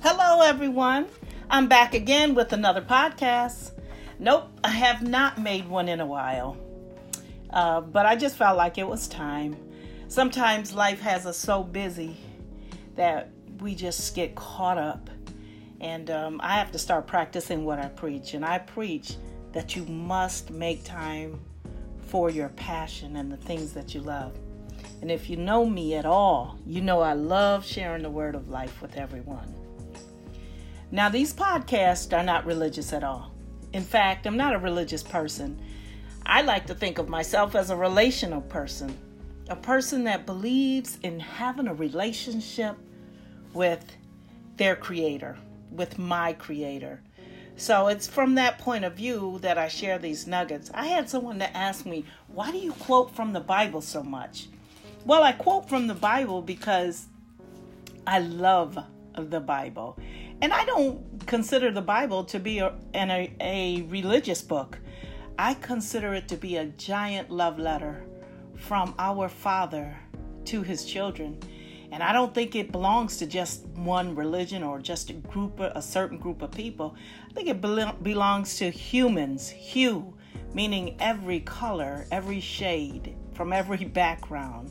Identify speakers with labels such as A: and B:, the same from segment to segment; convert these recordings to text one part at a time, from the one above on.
A: Hello, everyone. I'm back again with another podcast. Nope, I have not made one in a while, uh, but I just felt like it was time. Sometimes life has us so busy that we just get caught up, and um, I have to start practicing what I preach. And I preach that you must make time for your passion and the things that you love. And if you know me at all, you know I love sharing the word of life with everyone. Now, these podcasts are not religious at all. In fact, I'm not a religious person. I like to think of myself as a relational person, a person that believes in having a relationship with their creator, with my creator. So it's from that point of view that I share these nuggets. I had someone that asked me, Why do you quote from the Bible so much? Well, I quote from the Bible because I love the Bible. And I don't consider the Bible to be a, an, a, a religious book. I consider it to be a giant love letter from our Father to his children. And I don't think it belongs to just one religion or just a group, a certain group of people. I think it belongs to humans, hue, meaning every color, every shade, from every background.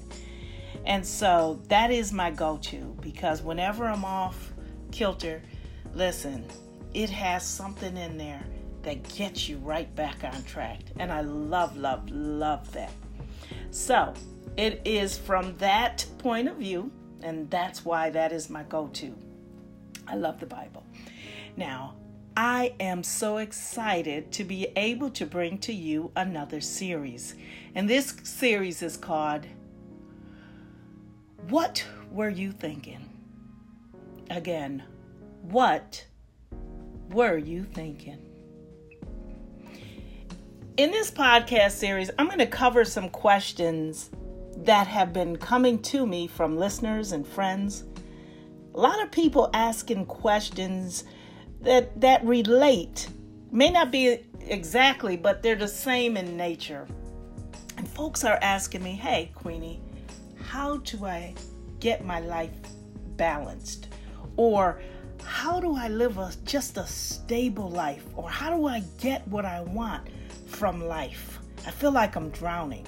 A: And so that is my go to because whenever I'm off kilter, listen, it has something in there that gets you right back on track. And I love, love, love that. So it is from that point of view, and that's why that is my go to. I love the Bible. Now, I am so excited to be able to bring to you another series. And this series is called What Were You Thinking? Again, what were you thinking? In this podcast series, I'm going to cover some questions that have been coming to me from listeners and friends. A lot of people asking questions that that relate. May not be exactly, but they're the same in nature. And folks are asking me, "Hey, Queenie, how do I get my life balanced?" Or how do I live a just a stable life? Or how do I get what I want from life? I feel like I'm drowning.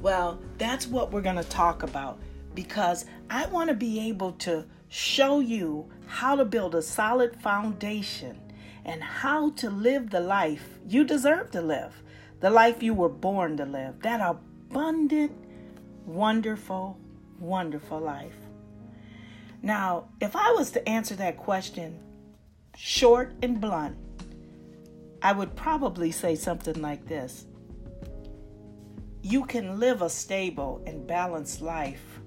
A: Well, that's what we're going to talk about because I want to be able to show you how to build a solid foundation and how to live the life you deserve to live, the life you were born to live, that abundant, wonderful, wonderful life. Now, if I was to answer that question short and blunt, I would probably say something like this You can live a stable and balanced life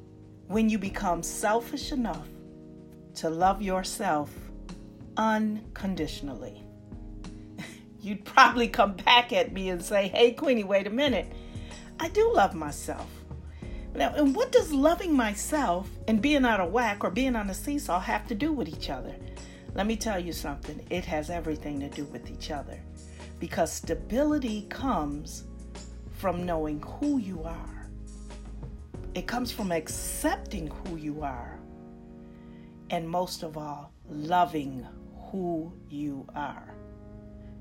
A: when you become selfish enough to love yourself unconditionally. You'd probably come back at me and say, Hey, Queenie, wait a minute. I do love myself. Now, and what does loving myself and being out of whack or being on a seesaw have to do with each other? Let me tell you something. It has everything to do with each other. Because stability comes from knowing who you are, it comes from accepting who you are, and most of all, loving who you are.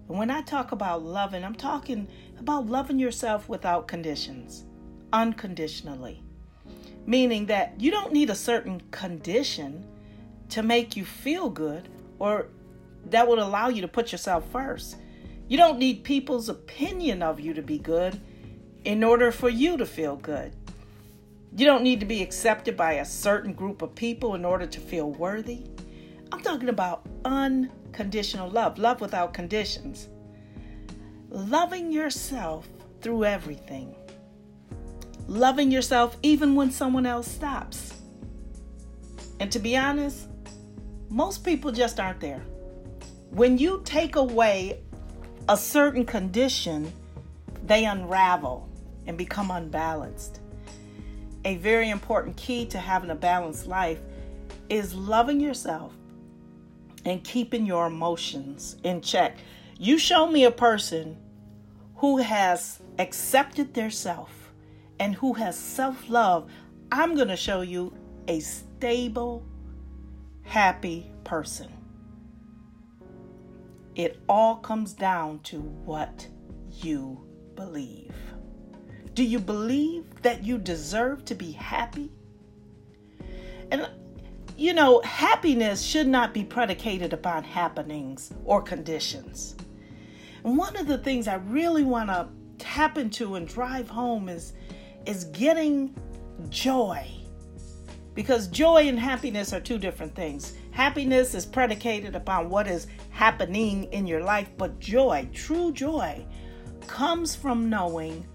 A: And when I talk about loving, I'm talking about loving yourself without conditions unconditionally, meaning that you don't need a certain condition to make you feel good or that would allow you to put yourself first. You don't need people's opinion of you to be good in order for you to feel good. You don't need to be accepted by a certain group of people in order to feel worthy. I'm talking about unconditional love, love without conditions. Loving yourself through everything loving yourself even when someone else stops. And to be honest, most people just aren't there. When you take away a certain condition, they unravel and become unbalanced. A very important key to having a balanced life is loving yourself and keeping your emotions in check. You show me a person who has accepted their self and who has self love, I'm going to show you a stable, happy person. It all comes down to what you believe. Do you believe that you deserve to be happy? And you know, happiness should not be predicated upon happenings or conditions. And one of the things I really want to tap into and drive home is is getting joy. Because joy and happiness are two different things. Happiness is predicated upon what is happening in your life, but joy, true joy, comes from knowing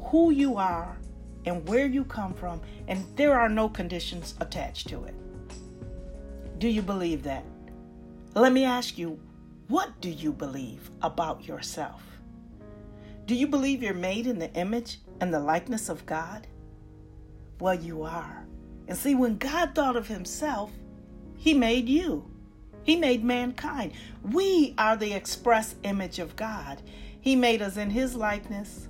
A: who you are and where you come from, and there are no conditions attached to it. Do you believe that? Let me ask you, what do you believe about yourself? Do you believe you're made in the image and the likeness of God? Well, you are. And see, when God thought of himself, he made you. He made mankind. We are the express image of God. He made us in his likeness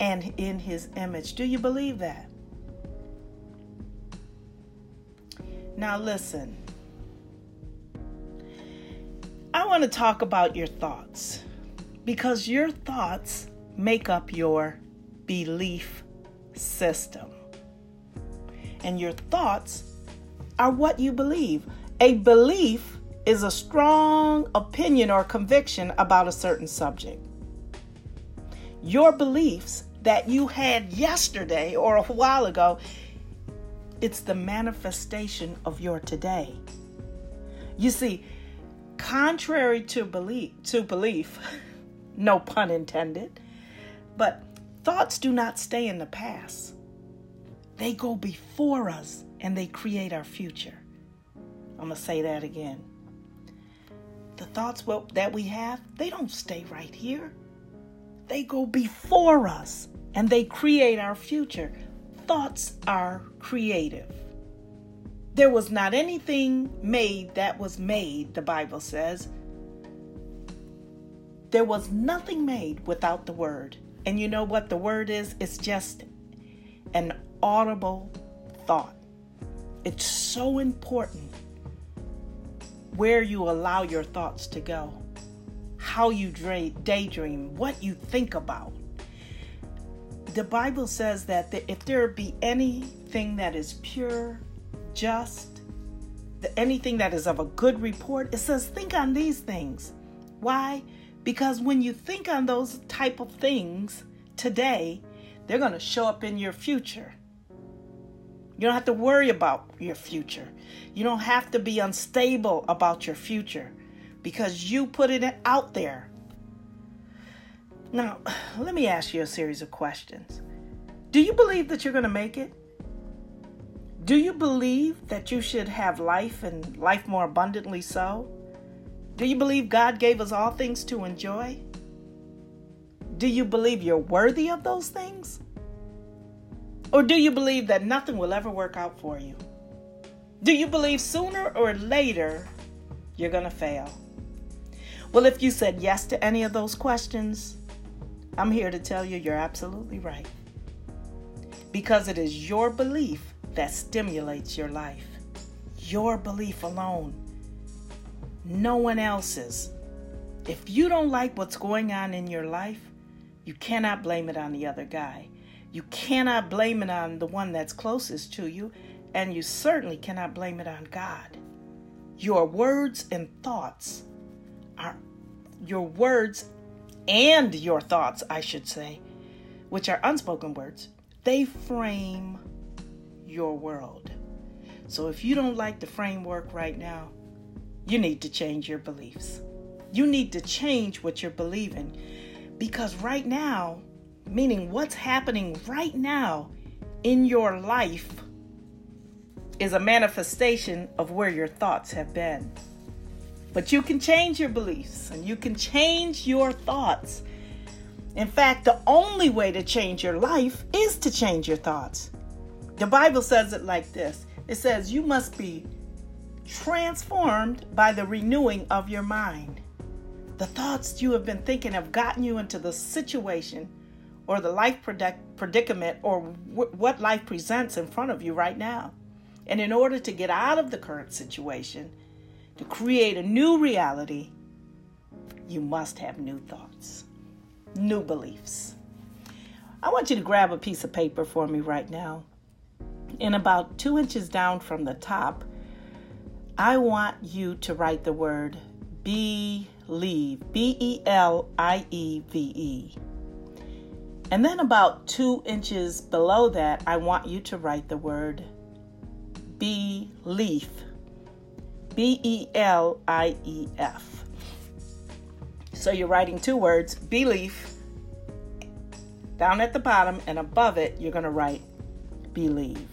A: and in his image. Do you believe that? Now, listen. I want to talk about your thoughts because your thoughts make up your belief system. And your thoughts are what you believe. A belief is a strong opinion or conviction about a certain subject. Your beliefs that you had yesterday or a while ago it's the manifestation of your today. You see, contrary to belief, to belief, no pun intended, but thoughts do not stay in the past. They go before us and they create our future. I'm going to say that again. The thoughts that we have, they don't stay right here. They go before us and they create our future thoughts are creative. There was not anything made that was made, the Bible says. There was nothing made without the Word. And you know what the Word is? It's just an audible thought. It's so important where you allow your thoughts to go, how you daydream, what you think about the Bible says that if there be anything that is pure, just, anything that is of a good report, it says think on these things. Why? Because when you think on those type of things today, they're going to show up in your future. You don't have to worry about your future. You don't have to be unstable about your future because you put it out there. Now, let me ask you a series of questions. Do you believe that you're going to make it? Do you believe that you should have life and life more abundantly so? Do you believe God gave us all things to enjoy? Do you believe you're worthy of those things? Or do you believe that nothing will ever work out for you? Do you believe sooner or later you're going to fail? Well, if you said yes to any of those questions, I'm here to tell you you're absolutely right. Because it is your belief that stimulates your life. Your belief alone. No one else's. If you don't like what's going on in your life, you cannot blame it on the other guy. You cannot blame it on the one that's closest to you, and you certainly cannot blame it on God. Your words and thoughts are your words and your thoughts, I should say, which are unspoken words, they frame your world. So if you don't like the framework right now, you need to change your beliefs. You need to change what you're believing because right now, meaning what's happening right now in your life, is a manifestation of where your thoughts have been. But you can change your beliefs and you can change your thoughts. In fact, the only way to change your life is to change your thoughts. The Bible says it like this it says, You must be transformed by the renewing of your mind. The thoughts you have been thinking have gotten you into the situation or the life predicament or what life presents in front of you right now. And in order to get out of the current situation, to create a new reality, you must have new thoughts, new beliefs. I want you to grab a piece of paper for me right now. And about two inches down from the top, I want you to write the word believe, B E L I E V E. And then about two inches below that, I want you to write the word belief, B E L I E F. So you're writing two words, belief, down at the bottom, and above it, you're going to write believe.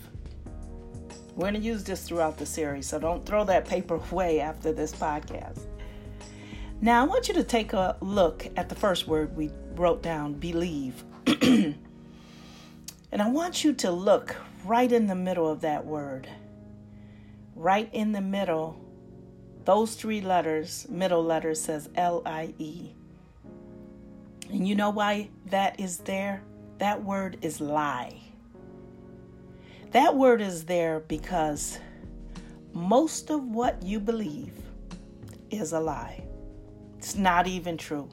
A: We're going to use this throughout the series, so don't throw that paper away after this podcast. Now, I want you to take a look at the first word we wrote down believe. and I want you to look right in the middle of that word. Right in the middle, those three letters, middle letter says L I E. And you know why that is there? That word is lie. That word is there because most of what you believe is a lie. It's not even true.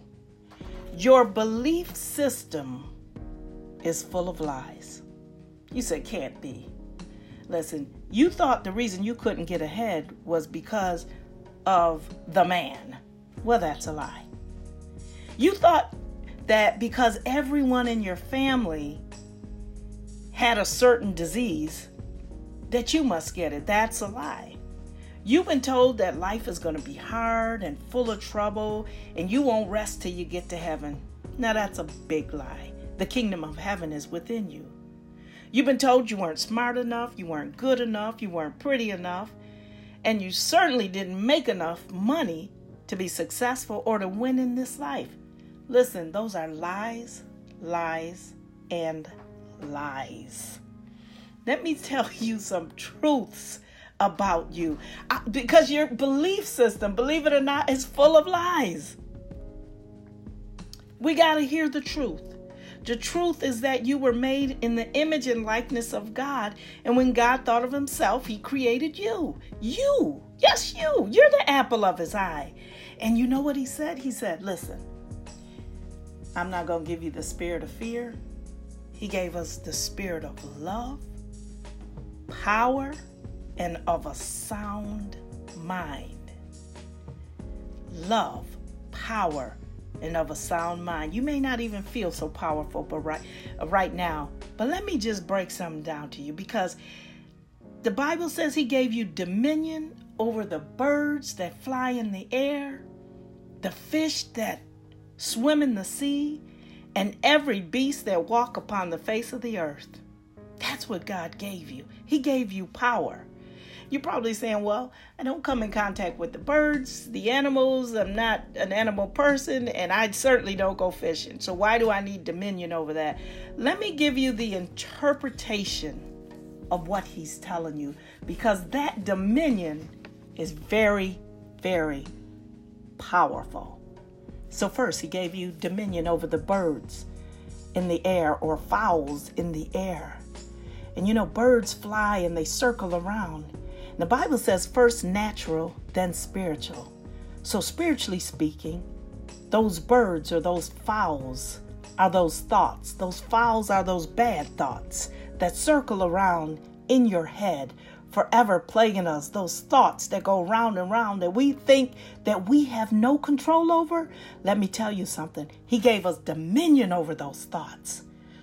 A: Your belief system is full of lies. You said can't be. Listen, you thought the reason you couldn't get ahead was because of the man. Well, that's a lie. You thought that because everyone in your family had a certain disease, that you must get it. That's a lie. You've been told that life is going to be hard and full of trouble, and you won't rest till you get to heaven. Now, that's a big lie. The kingdom of heaven is within you. You've been told you weren't smart enough, you weren't good enough, you weren't pretty enough, and you certainly didn't make enough money to be successful or to win in this life. Listen, those are lies, lies, and lies. Let me tell you some truths about you because your belief system, believe it or not, is full of lies. We got to hear the truth. The truth is that you were made in the image and likeness of God. And when God thought of himself, he created you. You. Yes, you. You're the apple of his eye. And you know what he said? He said, Listen, I'm not going to give you the spirit of fear. He gave us the spirit of love, power, and of a sound mind. Love, power, and of a sound mind. You may not even feel so powerful but right uh, right now. But let me just break something down to you because the Bible says he gave you dominion over the birds that fly in the air, the fish that swim in the sea, and every beast that walk upon the face of the earth. That's what God gave you. He gave you power. You're probably saying, Well, I don't come in contact with the birds, the animals. I'm not an animal person, and I certainly don't go fishing. So, why do I need dominion over that? Let me give you the interpretation of what he's telling you because that dominion is very, very powerful. So, first, he gave you dominion over the birds in the air or fowls in the air. And you know, birds fly and they circle around. The Bible says first natural, then spiritual. So, spiritually speaking, those birds or those fowls are those thoughts. Those fowls are those bad thoughts that circle around in your head forever plaguing us, those thoughts that go round and round that we think that we have no control over, let me tell you something. He gave us dominion over those thoughts.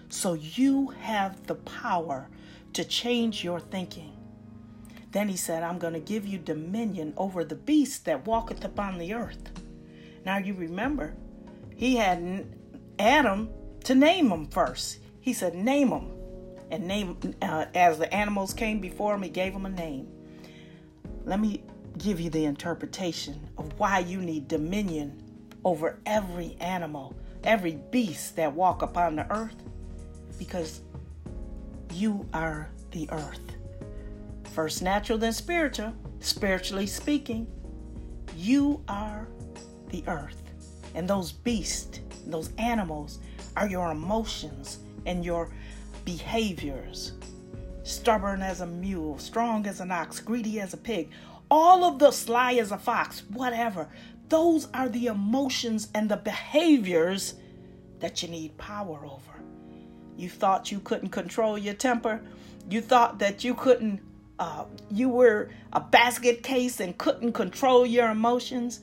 A: So you have the power to change your thinking. Then he said, I'm going to give you dominion over the beast that walketh upon the earth. Now you remember, he had Adam to name them first. He said, Name them and name uh, as the animals came before him he gave them a name. Let me give you the interpretation of why you need dominion over every animal every beast that walk upon the earth because you are the earth. First natural then spiritual. Spiritually speaking you are the earth. And those beasts those animals are your emotions and your behaviors. stubborn as a mule, strong as an ox, greedy as a pig, all of the sly as a fox, whatever. Those are the emotions and the behaviors that you need power over. You thought you couldn't control your temper. You thought that you couldn't, uh, you were a basket case and couldn't control your emotions.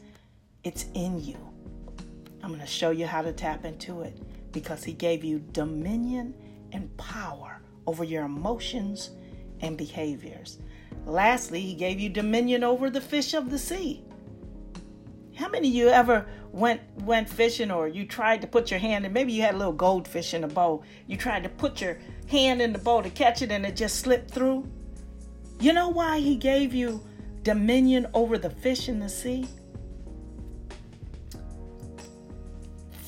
A: It's in you. I'm going to show you how to tap into it because He gave you dominion and power over your emotions and behaviors. Lastly, He gave you dominion over the fish of the sea. How many of you ever went went fishing or you tried to put your hand in maybe you had a little goldfish in a bowl. You tried to put your hand in the bowl to catch it and it just slipped through? You know why he gave you dominion over the fish in the sea?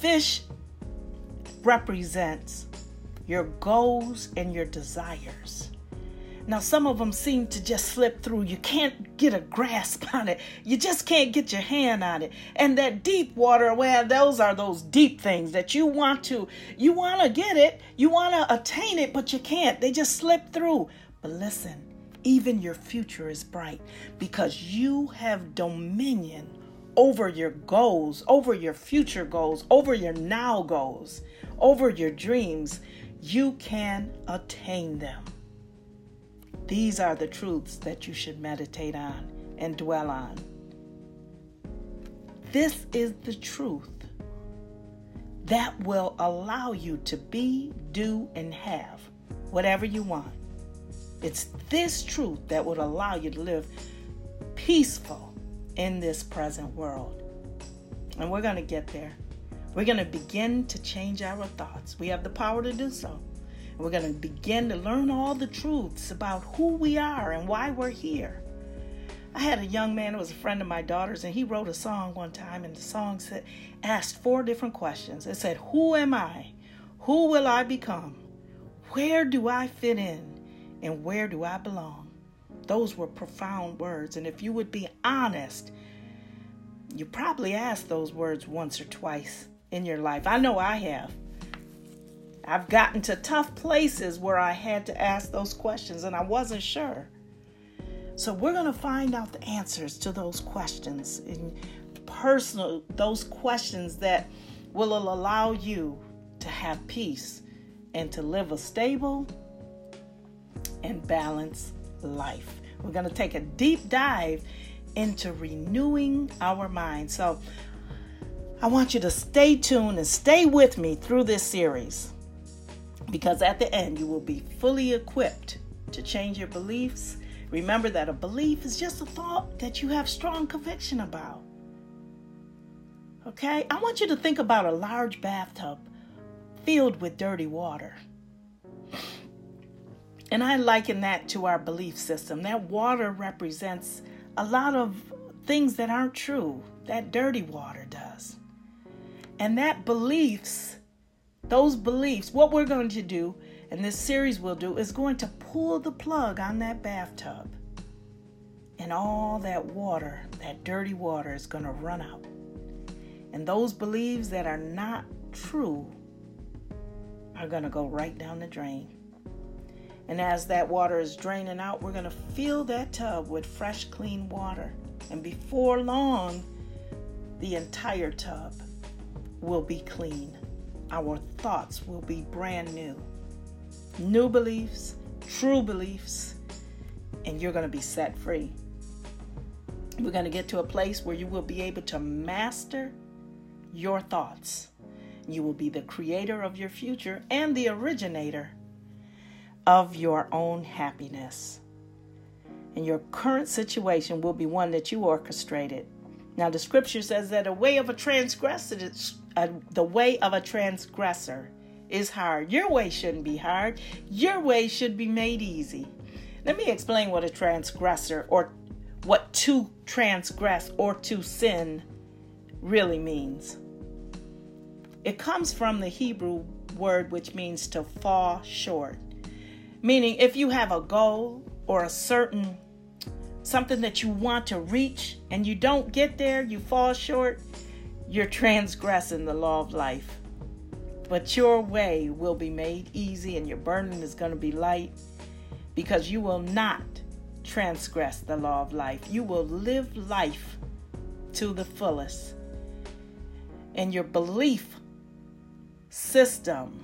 A: Fish represents your goals and your desires. Now, some of them seem to just slip through. You can't get a grasp on it. You just can't get your hand on it. And that deep water, well, those are those deep things that you want to, you want to get it, you want to attain it, but you can't. They just slip through. But listen, even your future is bright because you have dominion over your goals, over your future goals, over your now goals, over your dreams. You can attain them. These are the truths that you should meditate on and dwell on. This is the truth that will allow you to be, do, and have whatever you want. It's this truth that would allow you to live peaceful in this present world. And we're going to get there. We're going to begin to change our thoughts. We have the power to do so. We're going to begin to learn all the truths about who we are and why we're here. I had a young man who was a friend of my daughter's, and he wrote a song one time, and the song said, asked four different questions. It said, Who am I? Who will I become? Where do I fit in? And where do I belong? Those were profound words. And if you would be honest, you probably asked those words once or twice in your life. I know I have. I've gotten to tough places where I had to ask those questions and I wasn't sure. So we're going to find out the answers to those questions and personal those questions that will allow you to have peace and to live a stable and balanced life. We're going to take a deep dive into renewing our mind. So I want you to stay tuned and stay with me through this series because at the end you will be fully equipped to change your beliefs. Remember that a belief is just a thought that you have strong conviction about. Okay? I want you to think about a large bathtub filled with dirty water. And I liken that to our belief system. That water represents a lot of things that aren't true. That dirty water does. And that beliefs those beliefs, what we're going to do, and this series will do, is going to pull the plug on that bathtub. And all that water, that dirty water, is going to run out. And those beliefs that are not true are going to go right down the drain. And as that water is draining out, we're going to fill that tub with fresh, clean water. And before long, the entire tub will be clean our thoughts will be brand new. New beliefs, true beliefs, and you're going to be set free. We're going to get to a place where you will be able to master your thoughts. You will be the creator of your future and the originator of your own happiness. And your current situation will be one that you orchestrated. Now, the scripture says that a way of a transgressor is a, the way of a transgressor is hard. Your way shouldn't be hard. Your way should be made easy. Let me explain what a transgressor or what to transgress or to sin really means. It comes from the Hebrew word which means to fall short. Meaning, if you have a goal or a certain something that you want to reach and you don't get there, you fall short, you're transgressing the law of life. But your way will be made easy and your burden is going to be light because you will not transgress the law of life. You will live life to the fullest. And your belief system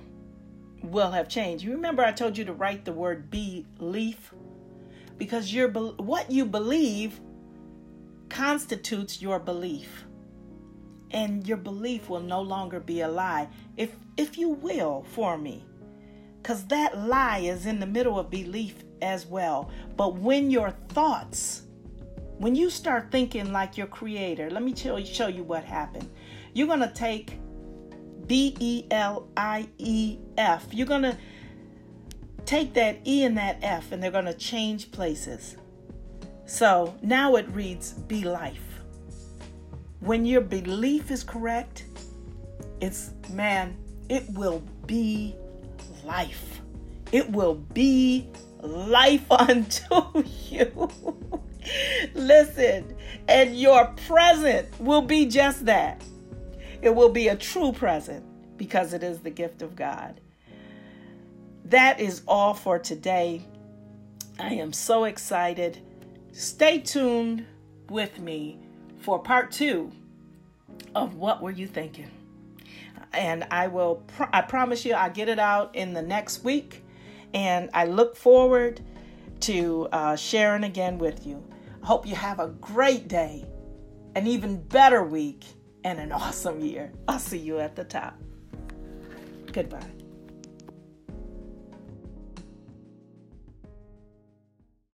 A: will have changed. You remember I told you to write the word belief because your what you believe constitutes your belief. And your belief will no longer be a lie if if you will for me. Cuz that lie is in the middle of belief as well. But when your thoughts when you start thinking like your creator, let me you, show you what happened. You're going to take B E L I E F. You're going to take that E and that F and they're going to change places. So now it reads be life. When your belief is correct, it's man, it will be life. It will be life unto you. Listen, and your present will be just that. It will be a true present because it is the gift of God. That is all for today. I am so excited. Stay tuned with me for part two of What Were You Thinking? And I will, I promise you, I'll get it out in the next week. And I look forward to uh, sharing again with you. I hope you have a great day, an even better week, and an awesome year. I'll see you at the top. Goodbye.